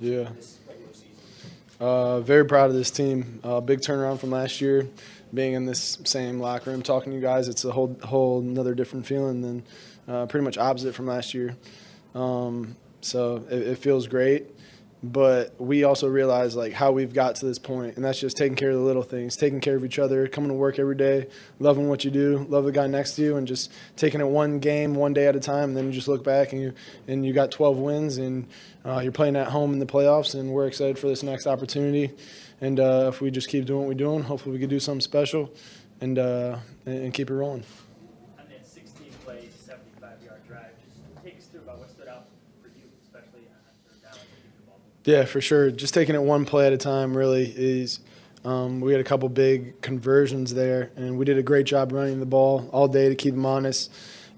Yeah. Uh, very proud of this team. Uh, big turnaround from last year. Being in this same locker room, talking to you guys, it's a whole whole another different feeling than uh, pretty much opposite from last year. Um, so it, it feels great, but we also realize like how we've got to this point, and that's just taking care of the little things, taking care of each other, coming to work every day, loving what you do, love the guy next to you, and just taking it one game, one day at a time. And then you just look back and you and you got 12 wins, and uh, you're playing at home in the playoffs, and we're excited for this next opportunity. And uh, if we just keep doing what we're doing, hopefully we can do something special, and uh, and and keep it rolling. Yeah, for sure. Just taking it one play at a time really is. Um, we had a couple big conversions there, and we did a great job running the ball all day to keep them honest.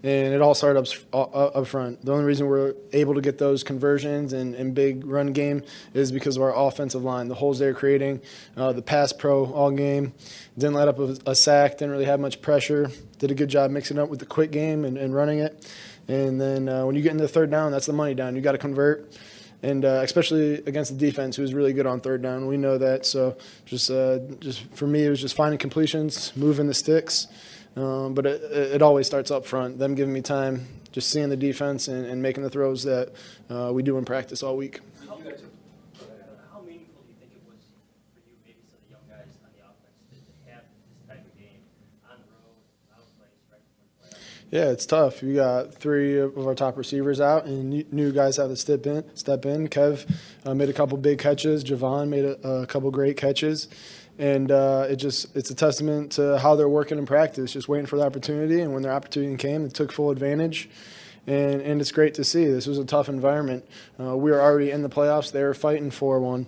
And it all started up, up front. The only reason we're able to get those conversions and, and big run game is because of our offensive line. The holes they're creating, uh, the pass pro all game, didn't let up a, a sack, didn't really have much pressure. Did a good job mixing up with the quick game and, and running it. And then uh, when you get into the third down, that's the money down. You got to convert and uh, especially against the defense, who's really good on third down. We know that. So just uh, just for me, it was just finding completions, moving the sticks. Um, but it, it always starts up front. Them giving me time, just seeing the defense and, and making the throws that uh, we do in practice all week. How, how meaningful do you think it was for you, maybe some of the young guys on the offense, to, to have this type of game on the road, out place, right before the playoffs? Yeah, it's tough. We got three of our top receivers out, and new- guys have to step in. Step in. Kev uh, made a couple big catches. Javon made a, a couple great catches, and uh, it just it's a testament to how they're working in practice, just waiting for the opportunity. And when their opportunity came, they took full advantage. And, and it's great to see. This was a tough environment. Uh, we were already in the playoffs. They were fighting for one.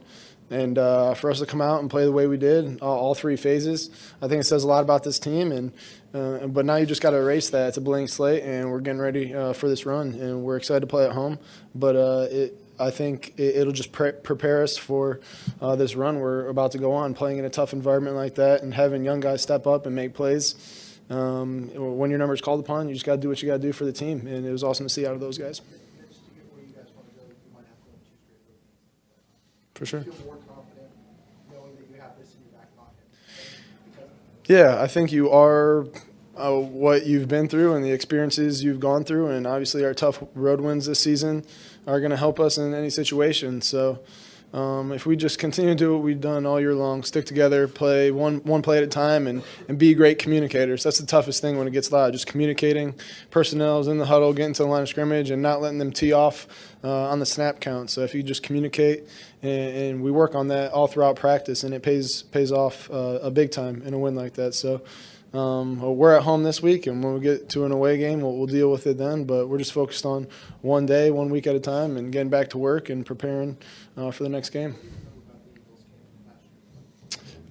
And uh, for us to come out and play the way we did, all, all three phases, I think it says a lot about this team. And uh, but now you just got to erase that. It's a blank slate, and we're getting ready uh, for this run, and we're excited to play at home. But uh, it, I think it, it'll just pre- prepare us for uh, this run we're about to go on, playing in a tough environment like that, and having young guys step up and make plays. Um, when your number is called upon, you just got to do what you got to do for the team, and it was awesome to see out of those guys. Pocket. sure. Yeah, I think you are uh, what you've been through and the experiences you've gone through, and obviously our tough road wins this season are going to help us in any situation. So. Um, if we just continue to do what we've done all year long, stick together, play one one play at a time, and, and be great communicators. That's the toughest thing when it gets loud. Just communicating, personnel's in the huddle, getting to the line of scrimmage, and not letting them tee off uh, on the snap count. So if you just communicate, and, and we work on that all throughout practice, and it pays pays off uh, a big time in a win like that. So. Um, we're at home this week, and when we get to an away game, we'll, we'll deal with it then. But we're just focused on one day, one week at a time, and getting back to work and preparing uh, for the next game.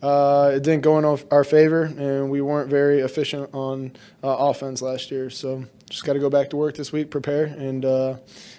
Uh, it didn't go in our- favor, and we weren't very efficient on uh, offense last year. So just got to go back to work this week, prepare, and uh,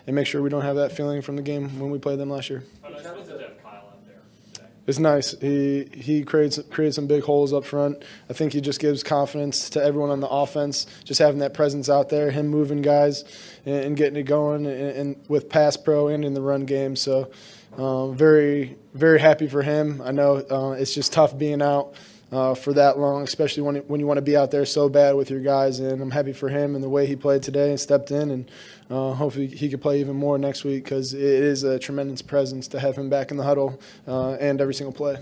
and make sure we don't have that feeling from the game when we played them last year. How nice was it to have Kyle out there today? It's nice. He he creates creates some big holes up front. I think he just gives confidence to everyone on the offense. Just having that presence out there, him moving guys and, and getting it going, and, and with pass pro and in the run game. So um, very very happy for him. I know uh, it's just tough being out. Uh, for that long, especially when when you want to be out there so bad with your guys, and I'm happy for him and the way he played today and stepped in, and uh, hopefully he could play even more next week because it is a tremendous presence to have him back in the huddle uh, and every single play.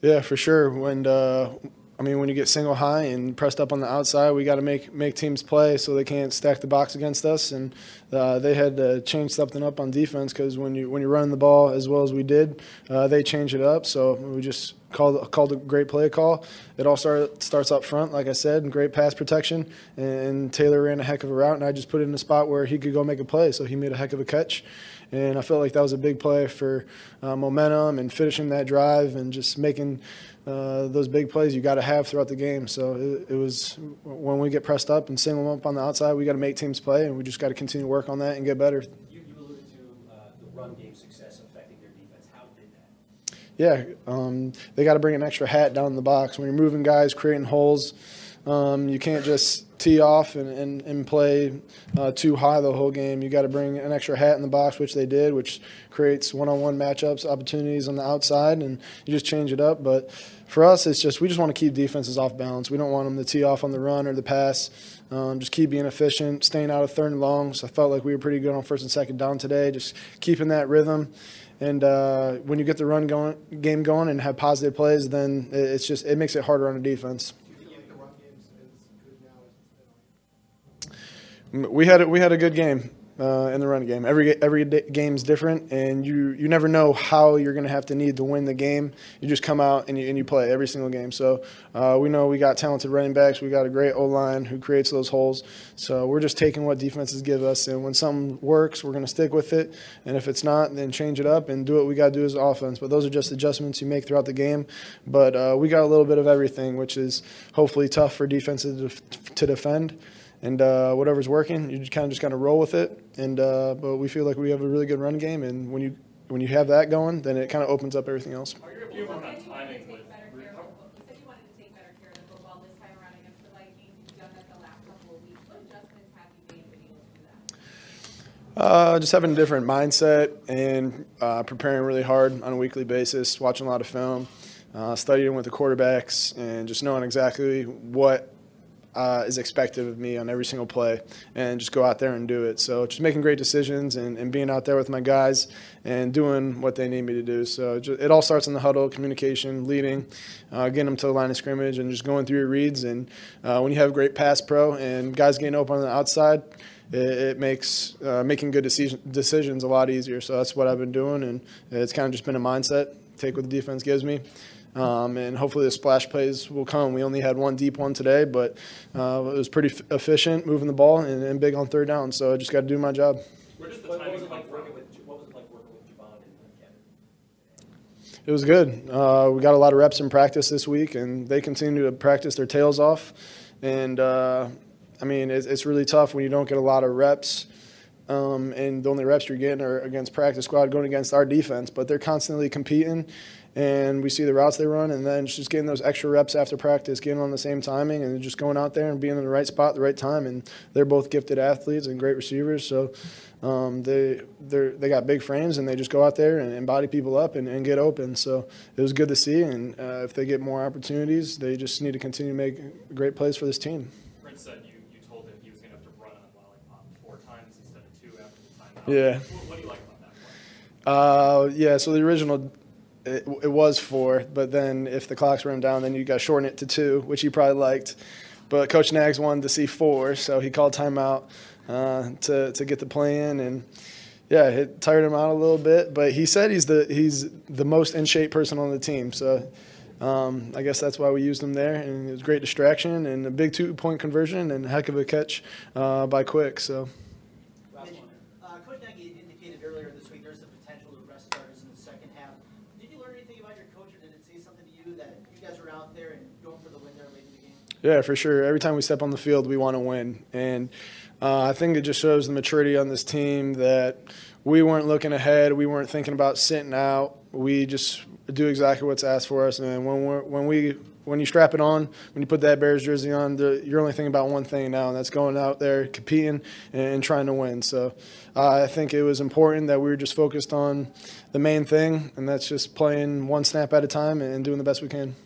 Yeah, for sure. When uh, I mean, when you get single high and pressed up on the outside, we got to make make teams play so they can't stack the box against us. And uh, they had to change something up on defense because when you when you're running the ball as well as we did, uh, they change it up. So we just called called a great play call. It all start, starts up front, like I said, and great pass protection. And Taylor ran a heck of a route, and I just put it in a spot where he could go make a play. So he made a heck of a catch. And I felt like that was a big play for uh, momentum and finishing that drive and just making uh, those big plays you got to have throughout the game. So it, it was when we get pressed up and single them up on the outside, we got to make teams play, and we just got to continue to work on that and get better. You, you alluded to uh, the run game success affecting their defense. How did that? Yeah, um, they got to bring an extra hat down in the box when you're moving guys, creating holes. Um, you can't just tee off and, and, and play uh, too high the whole game. You got to bring an extra hat in the box, which they did, which creates one-on-one matchups, opportunities on the outside, and you just change it up. But for us, it's just we just want to keep defenses off balance. We don't want them to tee off on the run or the pass. Um, just keep being efficient, staying out of third and longs. I felt like we were pretty good on first and second down today, just keeping that rhythm. And uh, when you get the run going, game going, and have positive plays, then it's just it makes it harder on the defense. Do you feel like the run game's as good now as it's been? We had a, we had a good game uh, in the run game. Every every game's different, and you you never know how you're going to have to need to win the game. You just come out and you, and you play every single game. So uh, we know we got talented running backs. We got a great O line who creates those holes. So we're just taking what defenses give us, and when something works, we're going to stick with it. And if it's not, then change it up and do what we got to do as offense. But those are just adjustments you make throughout the game. But uh, we got a little bit of everything, which is hopefully tough for defenses to, to defend and uh, whatever's working, you kind of just kind of roll with it. And uh, but we feel like we have a really good run game, and when you when you have that going, then it kind of opens up everything else. Are you able to work on You said you wanted timing to with, take better care of the foot- You said you wanted to take better care of the football this time around against the Vikings. You've done that the last couple of weeks. What adjustments have you made to be able to do that? Uh, just having a different mindset and uh, preparing really hard on a weekly basis, watching a lot of film, uh, studying with the quarterbacks, and just knowing exactly what uh, is expected of me on every single play, and just go out there and do it. So just making great decisions and, and being out there with my guys and doing what they need me to do. So it, it all starts in the huddle, communication, leading, uh, getting them to the line of scrimmage, and just going through your reads. And uh, when you have great pass pro and guys getting open on the outside it, it makes uh, making good decision, decisions a lot easier. So that's what I've been doing, and it's kind of just been a mindset. Take what the defense gives me, um, and hopefully the splash plays will come. We only had one deep one today, but uh, it was pretty f- efficient moving the ball and, and big on third down. So I just got to do my job. where does the What what was it like working with, what was it like working with Javon and It was good. Uh, we got a lot of reps in practice this week, and they continue to practice their tails off. And uh, I mean, it's, it's really tough when you don't get a lot of reps. Um, and the only reps you're getting are against practice squad going against our defense, but they're constantly competing. And we see the routes they run, and then just getting those extra reps after practice, getting on the same timing, and just going out there and being in the right spot, the right time. And they're both gifted athletes and great receivers, so um, they they they got big frames, and they just go out there and, and body people up and, and get open. So it was good to see, and uh, if they get more opportunities, they just need to continue to make great plays for this team. Said you, you told him he was gonna have to run on a lollipop four times instead of two after the timeout. Yeah. What, what do you like about that? Uh, yeah, so the original, it, it was four, but then if the clock's run down, then you got to shorten it to two, which he probably liked. But Coach Nags wanted to see four, so he called timeout uh, to to get the plan and yeah, it tired him out a little bit. But he said he's the he's the most in shape person on the team, so. Um, I guess that's why we used him there, and it was a great distraction and a big two-point conversion and a heck of a catch uh, by Quick. So Last Mitch, one. uh, Coach Nagy indicated earlier this week there's the potential to rest starters in the second half. Did you learn anything about your coach, or did it say something to you that you guys were out there and going for the win there late in the game? Yeah, for sure. Every time we step on the field, we want to win, and uh, I think it just shows the maturity on this team that we weren't looking ahead. We weren't thinking about sitting out. We just do exactly what's asked for us, and when we're, when we when you strap it on, when you put that Bears jersey on, the, you're only thinking about one thing now, and that's going out there, competing, and, and trying to win. So uh, I think it was important that we were just focused on the main thing, and that's just playing one snap at a time and doing the best we can.